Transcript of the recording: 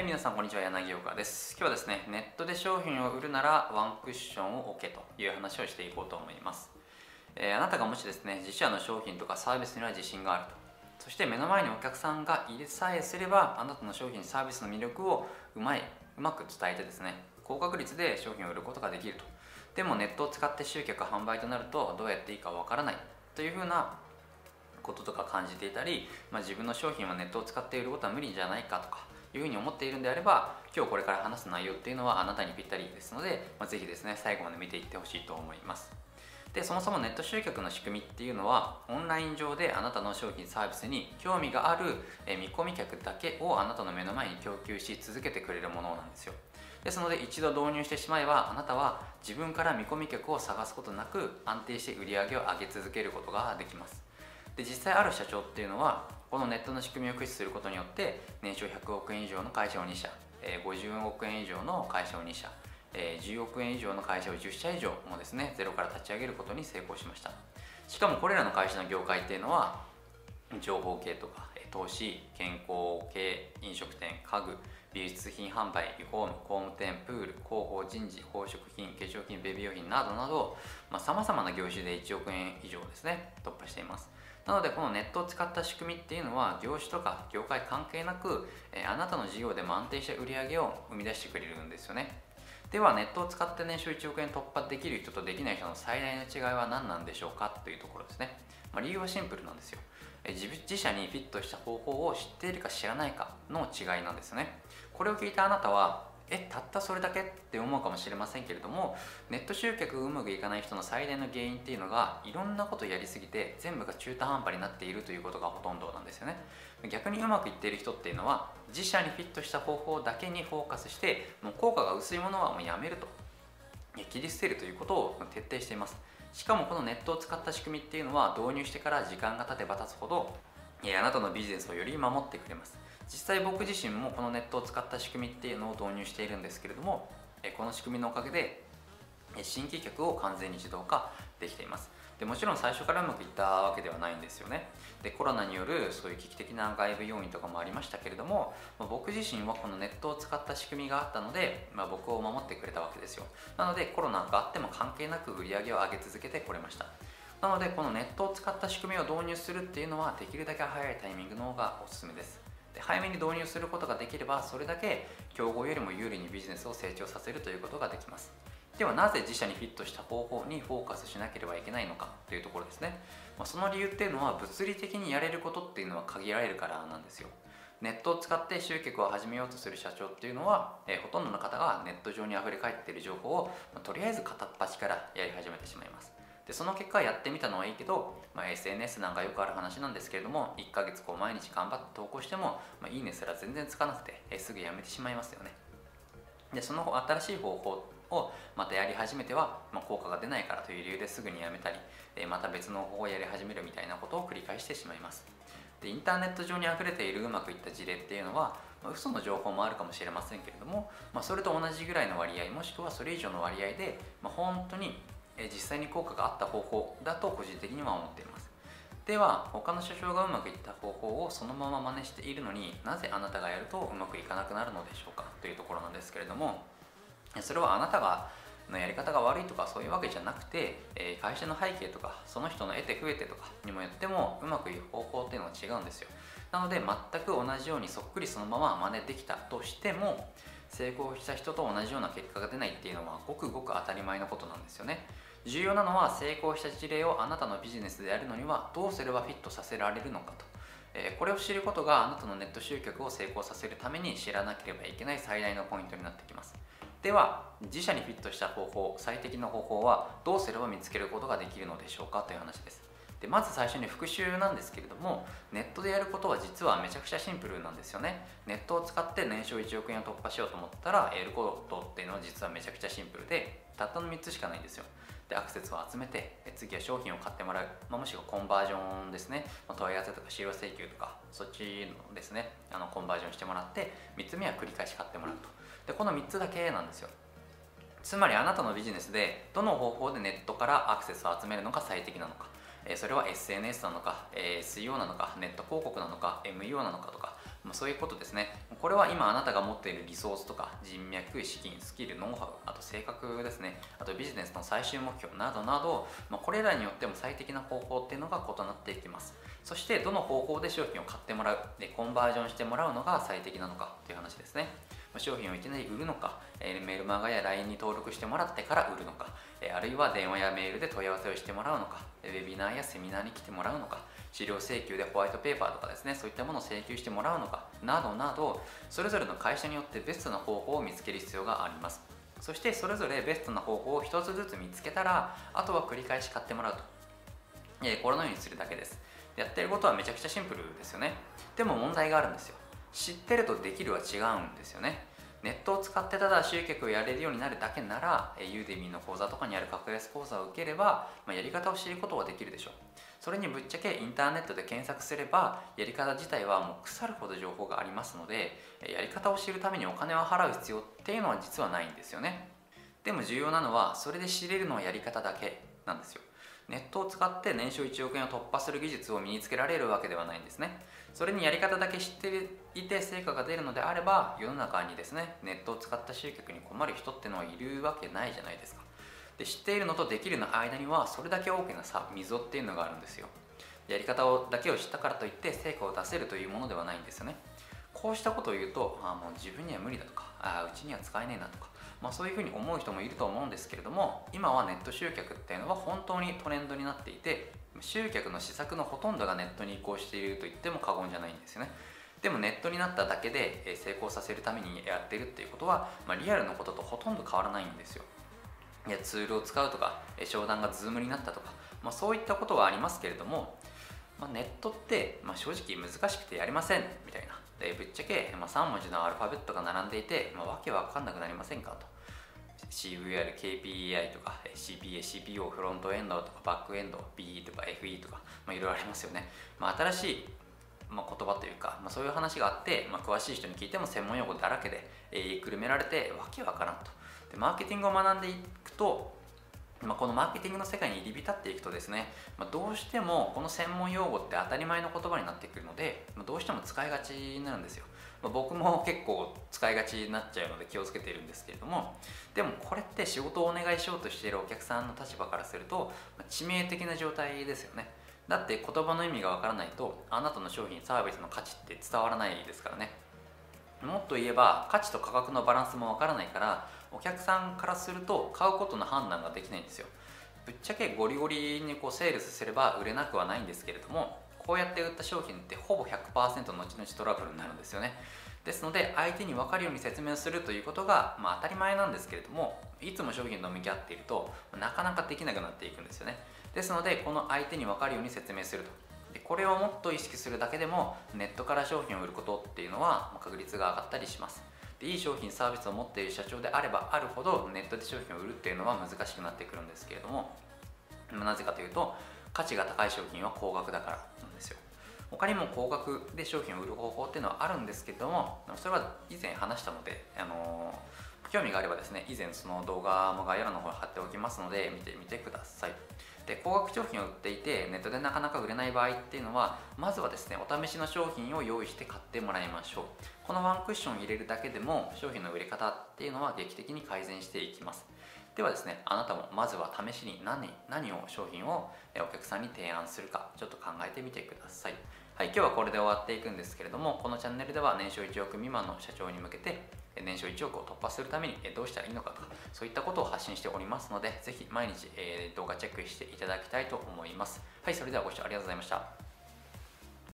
はい皆さんこんにちは。柳岡です。今日はですねネットで商品を売るならワンクッションを置けという話をしていこうと思います、えー、あなたがもしですね自社の商品とかサービスには自信があると。そして目の前にお客さんが入れさえすればあなたの商品サービスの魅力をうまいうまく伝えてですね高確率で商品を売ることができると。でもネットを使って集客販売となるとどうやっていいかわからない。というふうなこととか感じていたり、まあ、自分の商品はネットを使って売ることは無理じゃないかとかいうふうに思っているんであれば今日これから話す内容っていうのはあなたにぴったりですので、まあ、ぜひですね最後まで見ていってほしいと思います。でそもそもネット集客の仕組みっていうのはオンライン上であなたの商品サービスに興味がある見込み客だけをあなたの目の前に供給し続けてくれるものなんですよ。ですので一度導入してしまえばあなたは自分から見込み客を探すことなく安定して売り上げを上げ続けることができます。で実際ある社長っていうのはこのネットの仕組みを駆使することによって年商100億円以上の会社を2社50億円以上の会社を2社10億円以上の会社を10社以上もですねゼロから立ち上げることに成功しました。しかもこれらの会社の業界っていうのは情報系とか投資健康系飲食店家具美術品販売リフォーム工務店プール広報人事宝飾品化粧品ベビー用品などなどさまざ、まな業種で1億円以上ですね突破しています。なのでこのネットを使った仕組みっていうのは業種とか業界関係なく、えあなたの事業でも安定した売り上げを生み出してくれるんですよね。ではネットを使って年収1億円突破できる人とできない人の最大の違いは何なんでしょうかというところですね、まあ、理由はシンプルなんですよ。自自社にフィットした方法を知っているか知らないかの違いなんですね。これを聞いたあなたはえたったそれだけって思うかもしれませんけれどもネット集客がうまくいかない人の最大の原因っていうのがいろんなことやりすぎて全部が中途半端になっているということがほとんどなんですよね。逆にうまくいっている人っていうのは自社にフィットした方法だけにフォーカスしてもう効果が薄いものはもうやめると。切り捨てるということを徹底しています。しかもこのネットを使った仕組みっていうのは導入してから時間が経てば経つほどあなたのビジネスをより守ってくれます。実際僕自身もこのネットを使った仕組みっていうのを導入しているんですけれどもこの仕組みのおかげで新規客を完全に自動化できています。でもちろん最初からうまくいったわけではないんですよね。でコロナによるそういう危機的な外部要因とかもありましたけれども、ま、僕自身はこのネットを使った仕組みがあったので、まあ、僕を守ってくれたわけですよ。なのでコロナがあっても関係なく売り上げを上げ続けてこれました。なのでこのネットを使った仕組みを導入するっていうのはできるだけ早いタイミングの方がおすすめです。で早めに導入することができればそれだけ競合よりも有利にビジネスを成長させるということができます。ではなぜ自社にフィットした方法にフォーカスしなければいけないのかというところですね、まあ、その理由っていうのは物理的にやれることっていうのは限られるからなんですよ。ネットを使って集客を始めようとする社長っていうのは、えー、ほとんどの方がネット上にあふれ返っている情報を、まあ、とりあえず片っ端からやり始めてしまいます。でその結果やってみたのはいいけど、まあ、SNS なんかよくある話なんですけれども1ヶ月こう毎日頑張って投稿しても、まあ、いいねすら全然つかなくて、え、すぐやめてしまいますよね。でその新しい方法をまたやり始めては、まあ、効果が出ないからという理由ですぐにやめたり、え、また別の方法をやり始めるみたいなことを繰り返してしまいます。でインターネット上にあふれているうまくいった事例っていうのは、まあ、嘘の情報もあるかもしれませんけれども、まあ、それと同じぐらいの割合もしくはそれ以上の割合で、まあ、本当に実際に効果があった方法だと個人的には思っています。では他の社長がうまくいった方法をそのまま真似しているのになぜあなたがやるとうまくいかなくなるのでしょうか？というところなんですけれどもそれはあなたがのやり方が悪いとかそういうわけじゃなくて、え会社の背景とかその人の得て増えてとかにもよってもうまくいく方法っていうのは違うんですよ。なので全く同じようにそっくりそのまま真似できたとしても成功した人と同じような結果が出ないっていうのはごくごく当たり前のことなんですよね。重要なのは成功した事例をあなたのビジネスでやるのにはどうすればフィットさせられるのかと、えこれを知ることがあなたのネット集客を成功させるために知らなければいけない最大のポイントになってきます。では自社にフィットした方法最適な方法はどうすれば見つけることができるのでしょうかという話です。でまず最初に復習なんですけれどもネットでやることは実はめちゃくちゃシンプルなんですよね。ネットを使って年商1億円を突破しようと思ったらやることっていうのは実はめちゃくちゃシンプルでたったの3つしかないんですよ。でアクセスを集めて次は商品を買ってもらう、まあ、もしくはコンバージョンですね。問い合わせとか資料請求とかそっちのですね。あのコンバージョンしてもらって3つ目は繰り返し買ってもらうと。でこの3つだけなんですよ。つまりあなたのビジネスでどの方法でネットからアクセスを集めるのが最適なのか。それは SNS なのか SEO なのかネット広告なのか MUO なのかとかまあ、そういうことですね。これは今あなたが持っているリソースとか人脈資金スキルノウハウあと性格ですね。あとビジネスの最終目標などなど、まあ、これらによっても最適な方法っていうのが異なっていきます。そしてどの方法で商品を買ってもらうでコンバージョンしてもらうのが最適なのかという話ですね。商品をいきなり売るのか、えメールマガや LINE に登録してもらってから売るのか、えあるいは電話やメールで問い合わせをしてもらうのか、ウェビナーやセミナーに来てもらうのか、資料請求でホワイトペーパーとかですね、そういったものを請求してもらうのか、などなど、それぞれの会社によってベストな方法を見つける必要があります。そしてそれぞれベストな方法を1つずつ見つけたら、あとは繰り返し買ってもらうと。えこのようにするだけです。やってることはめちゃくちゃシンプルですよね。でも問題があるんですよ。知ってるとできるは違うんですよね。ネットを使ってただ集客をやれるようになるだけなら、ユーデミーの講座とかにある格安講座を受ければ、まあ、やり方を知ることができるでしょう。それにぶっちゃけインターネットで検索すれば、やり方自体はもう腐るほど情報がありますので、やり方を知るためにお金を払う必要っていうのは実はないんですよね。でも重要なのは、それで知れるのはやり方だけなんですよ。ネットを使って年商1億円を突破する技術を身につけられるわけではないんですね。それにやり方だけ知っていて成果が出るのであれば世の中にですねネットを使った集客に困る人ってのはいるわけないじゃないですか。で知っているのとできるの間にはそれだけ大きな差溝っていうのがあるんですよ。やり方をだけを知ったからといって成果を出せるというものではないんですよね。こうしたことを言うとあもう自分には無理だとかあうちには使えねえなとかまあ、そういうふうに思う人もいると思うんですけれども今はネット集客っていうのは本当にトレンドになっていて集客の施策のほとんどがネットに移行していると言っても過言じゃないんですよね。でもネットになっただけで成功させるためにやってるっていうことは、まあ、リアルのこととほとんど変わらないんですよ。いやツールを使うとか商談が Zoom になったとか、まあ、そういったことはありますけれども、まあ、ネットって、まあ、正直難しくてやりませんみたいな。でぶっちゃけ、まあ、3文字のアルファベットが並んでいて、まあ、わけわかんなくなりませんかと CVR、KPI とか CPA、CPO、フロントエンドとかバックエンド、BE とか FE とか、まあ、いろいろありますよね。まあ、新しい、まあ、言葉というか、まあ、そういう話があって、まあ、詳しい人に聞いても専門用語だらけで、えー、くるめられてわけわからんと。でマーケティングを学んでいくと、まあ、このマーケティングの世界に入り浸っていくとですね、まあ、どうしてもこの専門用語って当たり前の言葉になってくるので、まあ、どうしても使いがちになるんですよ。ま、僕も結構使いがちになっちゃうので気をつけているんですけれどもでもこれって仕事をお願いしようとしているお客さんの立場からすると、ま、致命的な状態ですよねだって言葉の意味がわからないとあなたの商品サービスの価値って伝わらないですからねもっと言えば価値と価格のバランスもわからないからお客さんからすると買うことの判断ができないんですよ。ぶっちゃけゴリゴリにこうセールスすれば売れなくはないんですけれどもこうやって売った商品ってほぼ100%後々トラブルになるんですよね。ですので相手に分かるように説明するということが、まあ、当たり前なんですけれどもいつも商品と向き合っているとなかなかできなくなっていくんですよね。ですのでこの相手に分かるように説明すると。でこれをもっと意識するだけでもネットから商品を売ることっていうのは確率が上がったりします。でいい商品サービスを持っている社長であればあるほどネットで商品を売るっていうのは難しくなってくるんですけれどもなぜかというと価値が高い商品は高額だからなんですよ。他にも高額で商品を売る方法っていうのはあるんですけどもそれは以前話したので、あの興味があればですね以前その動画も概要欄の方に貼っておきますので見てみてください。で高額商品を売っていてネットでなかなか売れない場合っていうのはまずはですねお試しの商品を用意して買ってもらいましょう。このワンクッション入れるだけでも商品の売れ方っていうのは劇的に改善していきます。ではですねあなたもまずは試しに何何を商品をお客さんに提案するかちょっと考えてみてください。はい、今日はこれで終わっていくんですけれども、このチャンネルでは年商1億未満の社長に向けて、年商1億を突破するためにどうしたらいいのかとか、そういったことを発信しておりますので、ぜひ毎日動画チェックしていただきたいと思います。はい、それではご視聴ありがとうございました。